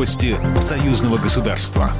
Новости союзного государства.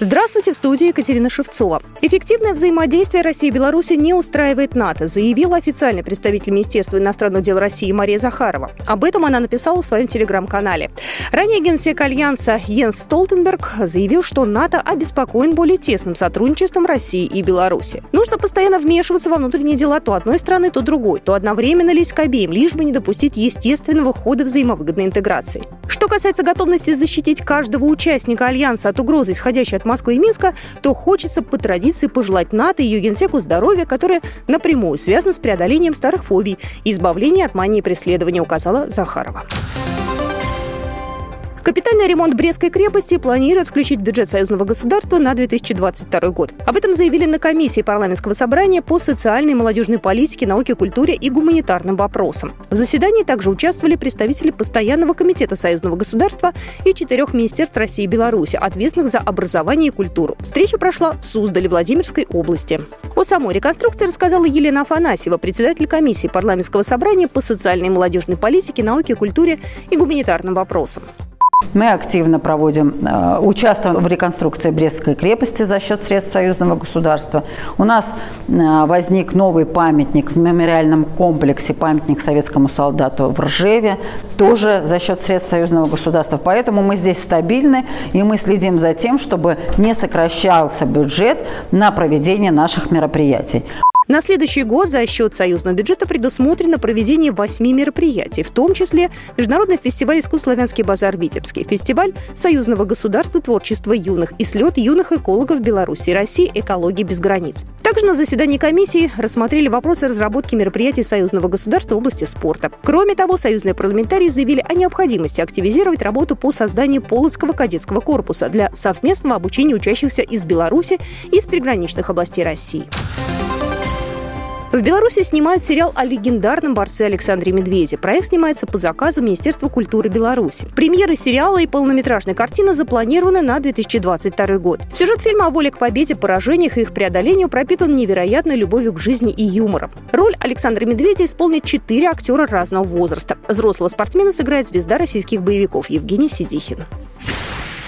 Здравствуйте, в студии Екатерина Шевцова. Эффективное взаимодействие России и Беларуси не устраивает НАТО, заявила официальный представитель Министерства иностранных дел России Мария Захарова. Об этом она написала в своем телеграм-канале. Ранее генсек Альянса Йенс Столтенберг заявил, что НАТО обеспокоен более тесным сотрудничеством России и Беларуси. Нужно постоянно вмешиваться во внутренние дела то одной страны, то другой, то одновременно лезть к обеим, лишь бы не допустить естественного хода взаимовыгодной интеграции. Что касается готовности защитить каждого участника Альянса от угрозы, исходящей от Москвы и Минска, то хочется по традиции пожелать НАТО и ее генсеку здоровья, которое напрямую связано с преодолением старых фобий и избавлением от мании преследования, указала Захарова. Капитальный ремонт Брестской крепости планируют включить в бюджет союзного государства на 2022 год. Об этом заявили на комиссии парламентского собрания по социальной и молодежной политике, науке, культуре и гуманитарным вопросам. В заседании также участвовали представители Постоянного комитета союзного государства и четырех министерств России и Беларуси, ответственных за образование и культуру. Встреча прошла в Суздале Владимирской области. О самой реконструкции рассказала Елена Афанасьева, председатель комиссии парламентского собрания по социальной и молодежной политике, науке, культуре и гуманитарным вопросам. Мы активно проводим, э, участвуем в реконструкции Брестской крепости за счет средств союзного государства. У нас э, возник новый памятник в мемориальном комплексе, памятник советскому солдату в Ржеве, тоже за счет средств союзного государства. Поэтому мы здесь стабильны, и мы следим за тем, чтобы не сокращался бюджет на проведение наших мероприятий. На следующий год за счет союзного бюджета предусмотрено проведение восьми мероприятий, в том числе Международный фестиваль искусств «Славянский базар Витебский», фестиваль союзного государства творчества юных и слет юных экологов Беларуси и России «Экология без границ». Также на заседании комиссии рассмотрели вопросы разработки мероприятий союзного государства в области спорта. Кроме того, союзные парламентарии заявили о необходимости активизировать работу по созданию Полоцкого кадетского корпуса для совместного обучения учащихся из Беларуси и из приграничных областей России. В Беларуси снимают сериал о легендарном борце Александре Медведе. Проект снимается по заказу Министерства культуры Беларуси. Премьеры сериала и полнометражной картины запланированы на 2022 год. Сюжет фильма о воле к победе, поражениях и их преодолению пропитан невероятной любовью к жизни и юмором. Роль Александра Медведя исполнит четыре актера разного возраста. Взрослого спортсмена сыграет звезда российских боевиков Евгений Сидихин.